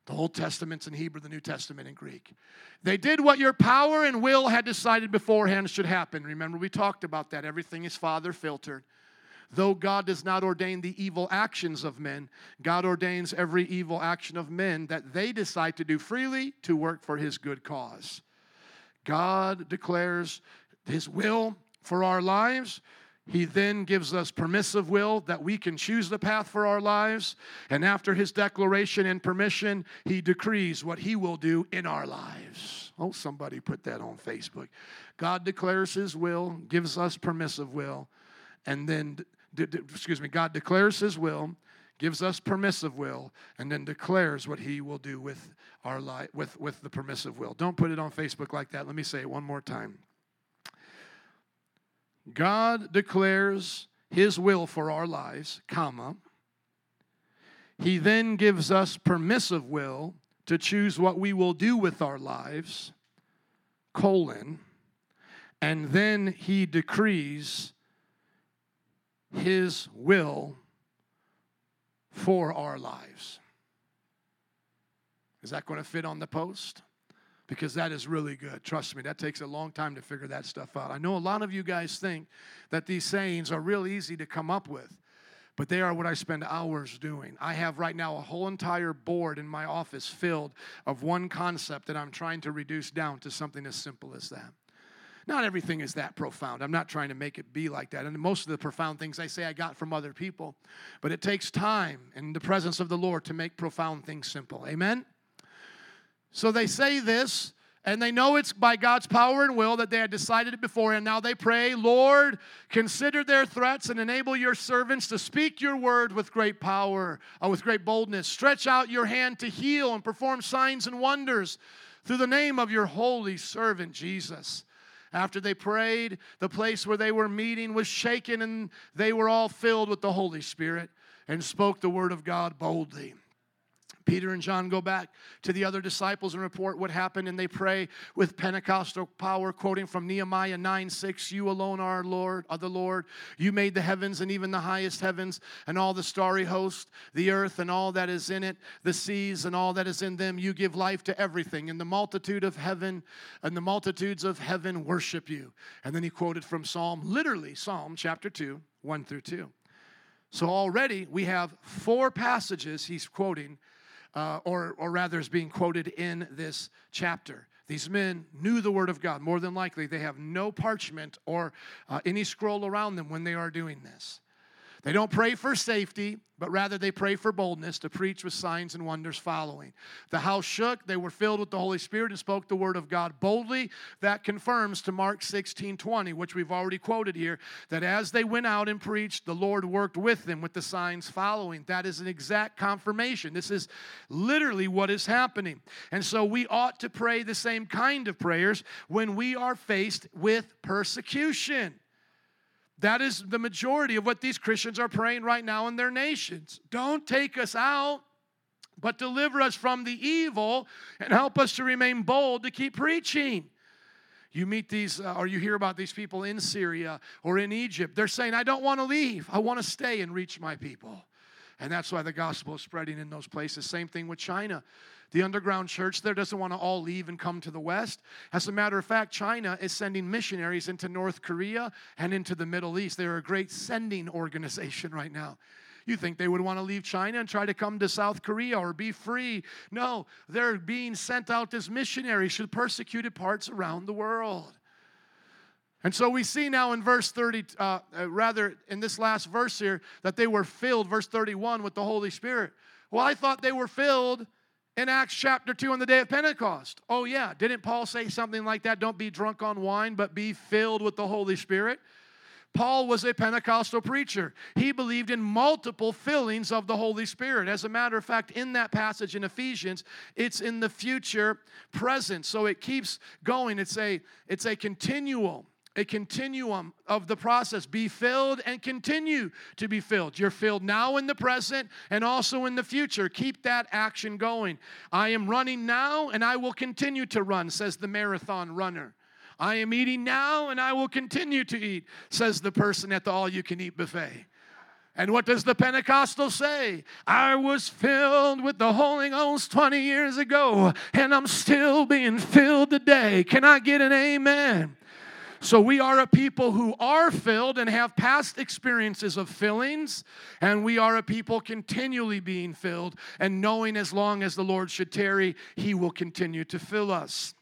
The Old Testament's in Hebrew, the New Testament in Greek. They did what your power and will had decided beforehand should happen. Remember, we talked about that. Everything is Father filtered. Though God does not ordain the evil actions of men, God ordains every evil action of men that they decide to do freely to work for his good cause. God declares his will for our lives. He then gives us permissive will that we can choose the path for our lives. And after his declaration and permission, he decrees what he will do in our lives. Oh, somebody put that on Facebook. God declares his will, gives us permissive will, and then de- de- excuse me, God declares his will, gives us permissive will, and then declares what he will do with our life with, with the permissive will. Don't put it on Facebook like that. Let me say it one more time. God declares his will for our lives, comma. He then gives us permissive will to choose what we will do with our lives, colon. And then he decrees His will for our lives. Is that going to fit on the post? Because that is really good. Trust me, that takes a long time to figure that stuff out. I know a lot of you guys think that these sayings are real easy to come up with, but they are what I spend hours doing. I have right now a whole entire board in my office filled of one concept that I'm trying to reduce down to something as simple as that. Not everything is that profound. I'm not trying to make it be like that. And most of the profound things I say I got from other people. But it takes time in the presence of the Lord to make profound things simple. Amen? So they say this, and they know it's by God's power and will that they had decided it before, and now they pray, Lord, consider their threats and enable your servants to speak your word with great power, uh, with great boldness. Stretch out your hand to heal and perform signs and wonders through the name of your holy servant Jesus. After they prayed, the place where they were meeting was shaken, and they were all filled with the Holy Spirit and spoke the word of God boldly. Peter and John go back to the other disciples and report what happened, and they pray with Pentecostal power, quoting from Nehemiah 9 6 You alone are Lord, are the Lord. You made the heavens and even the highest heavens, and all the starry host, the earth and all that is in it, the seas and all that is in them. You give life to everything, and the multitude of heaven and the multitudes of heaven worship you. And then he quoted from Psalm, literally Psalm chapter 2, 1 through 2. So already we have four passages he's quoting uh, or, or rather is being quoted in this chapter. These men knew the Word of God. More than likely, they have no parchment or uh, any scroll around them when they are doing this. They don't pray for safety, but rather they pray for boldness to preach with signs and wonders following. The house shook, they were filled with the Holy Spirit and spoke the word of God boldly. That confirms to Mark 16 20, which we've already quoted here, that as they went out and preached, the Lord worked with them with the signs following. That is an exact confirmation. This is literally what is happening. And so we ought to pray the same kind of prayers when we are faced with persecution. That is the majority of what these Christians are praying right now in their nations. Don't take us out, but deliver us from the evil and help us to remain bold to keep preaching. You meet these, uh, or you hear about these people in Syria or in Egypt. They're saying, I don't want to leave. I want to stay and reach my people. And that's why the gospel is spreading in those places. Same thing with China. The underground church there doesn't want to all leave and come to the West. As a matter of fact, China is sending missionaries into North Korea and into the Middle East. They're a great sending organization right now. You think they would want to leave China and try to come to South Korea or be free? No, they're being sent out as missionaries to persecuted parts around the world. And so we see now in verse 30, uh, uh, rather in this last verse here, that they were filled, verse 31, with the Holy Spirit. Well, I thought they were filled in Acts chapter 2 on the day of Pentecost. Oh, yeah. Didn't Paul say something like that? Don't be drunk on wine, but be filled with the Holy Spirit. Paul was a Pentecostal preacher. He believed in multiple fillings of the Holy Spirit. As a matter of fact, in that passage in Ephesians, it's in the future present. So it keeps going. It's a it's a continual a continuum of the process. Be filled and continue to be filled. You're filled now in the present and also in the future. Keep that action going. I am running now and I will continue to run, says the marathon runner. I am eating now and I will continue to eat, says the person at the all you can eat buffet. And what does the Pentecostal say? I was filled with the Holy Ghost 20 years ago, and I'm still being filled today. Can I get an amen? So we are a people who are filled and have past experiences of fillings, and we are a people continually being filled and knowing as long as the Lord should tarry, He will continue to fill us.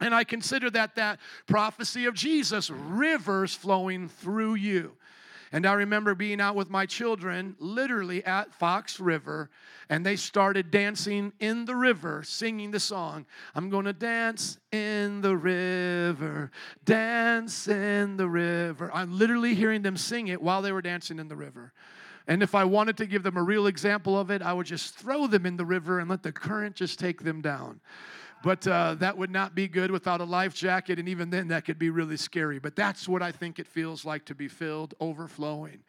And I consider that that prophecy of Jesus, rivers flowing through you. And I remember being out with my children, literally at Fox River, and they started dancing in the river, singing the song, I'm gonna dance in the river, dance in the river. I'm literally hearing them sing it while they were dancing in the river. And if I wanted to give them a real example of it, I would just throw them in the river and let the current just take them down. But uh, that would not be good without a life jacket, and even then, that could be really scary. But that's what I think it feels like to be filled, overflowing.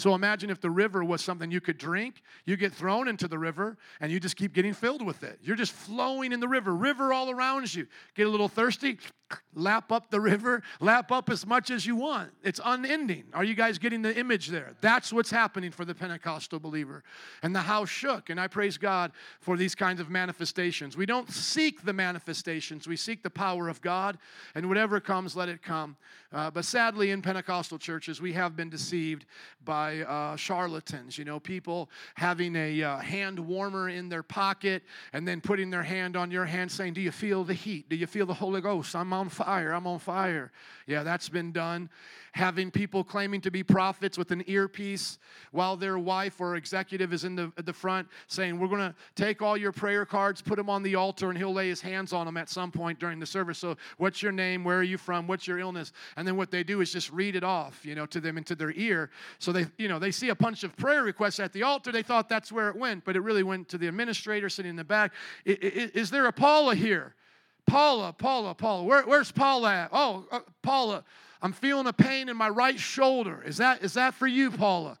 So imagine if the river was something you could drink, you get thrown into the river, and you just keep getting filled with it. You're just flowing in the river, river all around you. Get a little thirsty, lap up the river, lap up as much as you want. It's unending. Are you guys getting the image there? That's what's happening for the Pentecostal believer. And the house shook, and I praise God for these kinds of manifestations. We don't seek the manifestations, we seek the power of God, and whatever comes, let it come. Uh, but sadly, in Pentecostal churches, we have been deceived by uh, charlatans, you know, people having a uh, hand warmer in their pocket and then putting their hand on your hand saying, Do you feel the heat? Do you feel the Holy Ghost? I'm on fire. I'm on fire. Yeah, that's been done having people claiming to be prophets with an earpiece while their wife or executive is in the, at the front saying, We're going to take all your prayer cards, put them on the altar, and he'll lay his hands on them at some point during the service. So, what's your name? Where are you from? What's your illness? And then what they do is just read it off, you know, to them into their ear. So they, you know, they see a bunch of prayer requests at the altar. They thought that's where it went, but it really went to the administrator sitting in the back. Is there a Paula here? Paula, Paula, Paula. Where, where's Paula at? Oh, uh, Paula. I'm feeling a pain in my right shoulder. Is that, is that for you, Paula?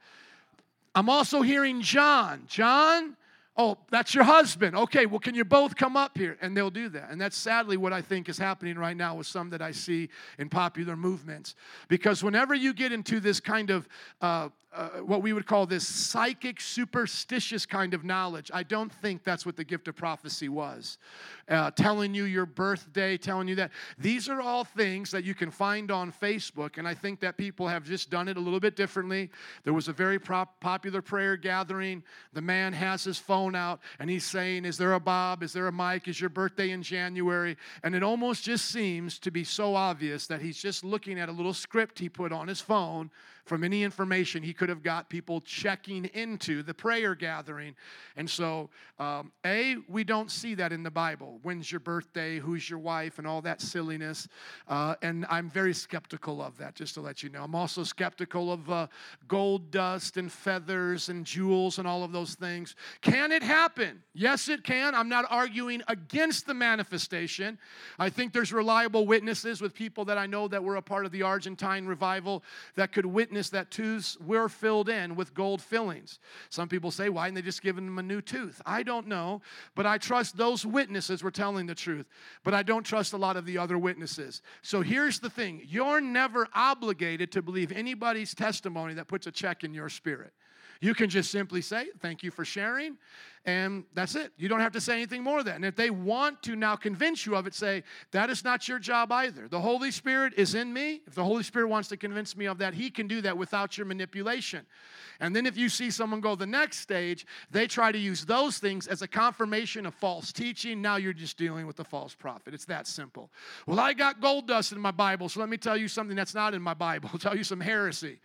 I'm also hearing John. John, oh, that's your husband. Okay, well, can you both come up here? And they'll do that. And that's sadly what I think is happening right now with some that I see in popular movements. Because whenever you get into this kind of uh, uh, what we would call this psychic, superstitious kind of knowledge. I don't think that's what the gift of prophecy was. Uh, telling you your birthday, telling you that. These are all things that you can find on Facebook, and I think that people have just done it a little bit differently. There was a very prop- popular prayer gathering. The man has his phone out, and he's saying, Is there a Bob? Is there a Mike? Is your birthday in January? And it almost just seems to be so obvious that he's just looking at a little script he put on his phone from any information he could have got people checking into the prayer gathering. And so, um, A, we don't see that in the Bible. When's your birthday? Who's your wife? And all that silliness. Uh, and I'm very skeptical of that, just to let you know. I'm also skeptical of uh, gold dust and feathers and jewels and all of those things. Can it happen? Yes, it can. I'm not arguing against the manifestation. I think there's reliable witnesses with people that I know that were a part of the Argentine revival that could witness that tooths were filled in with gold fillings. Some people say, why didn't they just give them a new tooth? I don't know, but I trust those witnesses were telling the truth. But I don't trust a lot of the other witnesses. So here's the thing you're never obligated to believe anybody's testimony that puts a check in your spirit. You can just simply say, Thank you for sharing, and that's it. You don't have to say anything more than. And if they want to now convince you of it, say, That is not your job either. The Holy Spirit is in me. If the Holy Spirit wants to convince me of that, He can do that without your manipulation. And then if you see someone go the next stage, they try to use those things as a confirmation of false teaching. Now you're just dealing with the false prophet. It's that simple. Well, I got gold dust in my Bible, so let me tell you something that's not in my Bible. I'll tell you some heresy.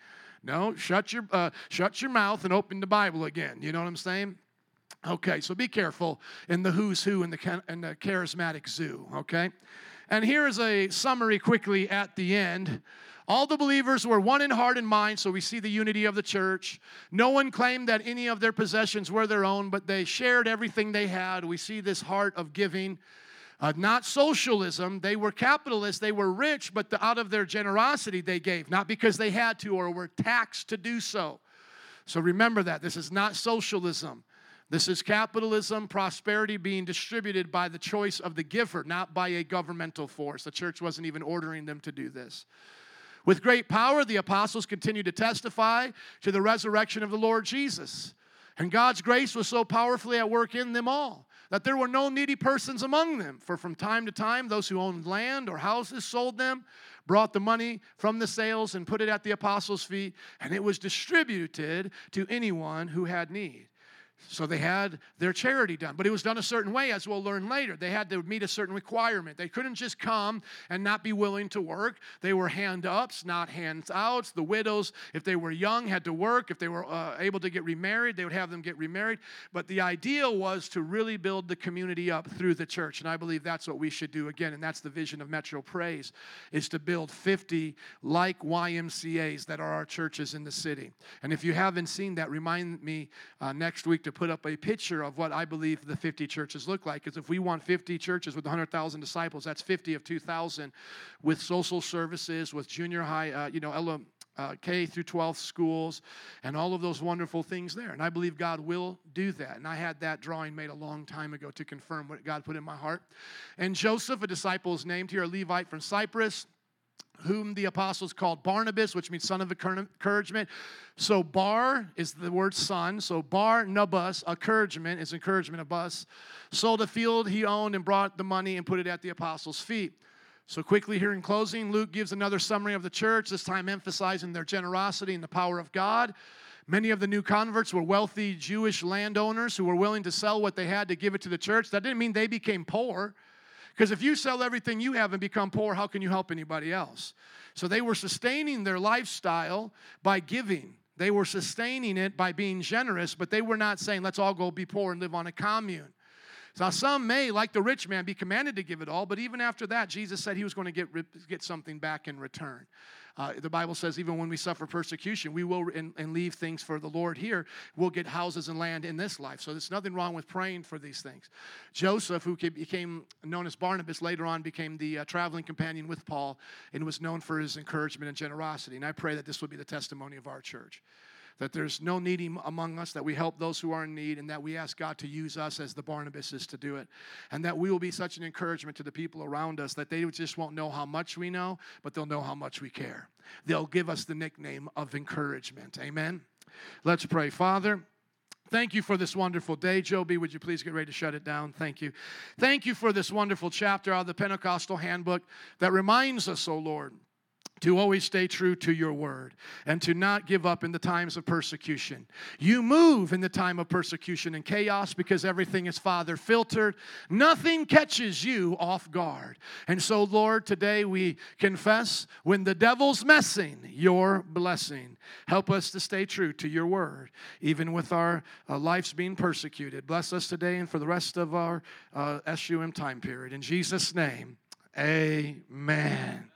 No, shut your, uh, shut your mouth and open the Bible again. You know what I'm saying? Okay, so be careful in the who's who in the, in the charismatic zoo, okay? And here is a summary quickly at the end. All the believers were one in heart and mind, so we see the unity of the church. No one claimed that any of their possessions were their own, but they shared everything they had. We see this heart of giving. Uh, not socialism. They were capitalists, they were rich, but the, out of their generosity they gave, not because they had to or were taxed to do so. So remember that. This is not socialism. This is capitalism, prosperity being distributed by the choice of the giver, not by a governmental force. The church wasn't even ordering them to do this. With great power, the apostles continued to testify to the resurrection of the Lord Jesus. And God's grace was so powerfully at work in them all that there were no needy persons among them. For from time to time, those who owned land or houses sold them, brought the money from the sales, and put it at the apostles' feet, and it was distributed to anyone who had need. So they had their charity done, but it was done a certain way, as we'll learn later. They had to meet a certain requirement. They couldn't just come and not be willing to work. They were hand ups, not hands outs. The widows, if they were young, had to work. If they were uh, able to get remarried, they would have them get remarried. But the ideal was to really build the community up through the church, and I believe that's what we should do again. And that's the vision of Metro Praise: is to build 50 like YMCA's that are our churches in the city. And if you haven't seen that, remind me uh, next week to put up a picture of what I believe the 50 churches look like. Because if we want 50 churches with 100,000 disciples, that's 50 of 2,000 with social services, with junior high, uh, you know, uh, K through 12 schools, and all of those wonderful things there. And I believe God will do that. And I had that drawing made a long time ago to confirm what God put in my heart. And Joseph, a disciple, is named here, a Levite from Cyprus whom the apostles called Barnabas, which means son of encouragement. So Bar is the word son. So Bar Barnabas, encouragement is encouragement of us, Sold a field he owned and brought the money and put it at the apostles' feet. So, quickly here in closing, Luke gives another summary of the church, this time emphasizing their generosity and the power of God. Many of the new converts were wealthy Jewish landowners who were willing to sell what they had to give it to the church. That didn't mean they became poor, because if you sell everything you have and become poor, how can you help anybody else? So, they were sustaining their lifestyle by giving. They were sustaining it by being generous, but they were not saying, let's all go be poor and live on a commune. Now, some may, like the rich man, be commanded to give it all, but even after that, Jesus said he was going to get, get something back in return. Uh, the Bible says even when we suffer persecution, we will and, and, leave things for the Lord here. We'll get houses and land in this life. So there's nothing wrong with praying for these things. Joseph, who became known as Barnabas, later on became the uh, traveling companion with Paul and was known for his encouragement and generosity. And I pray that this will be the testimony of our church that there's no need among us, that we help those who are in need, and that we ask God to use us as the Barnabases to do it. And that we will be such an encouragement to the people around us that they just won't know how much we know, but they'll know how much we care. They'll give us the nickname of encouragement. Amen. Let's pray. Father, Thank you for this wonderful day. Joby, would you please get ready to shut it down? Thank you. Thank you for this wonderful chapter out of the Pentecostal handbook that reminds us, oh Lord, to always stay true to your word and to not give up in the times of persecution. You move in the time of persecution and chaos because everything is Father filtered. Nothing catches you off guard. And so, Lord, today we confess when the devil's messing, your blessing. Help us to stay true to your word, even with our uh, lives being persecuted. Bless us today and for the rest of our uh, SUM time period. In Jesus' name, amen.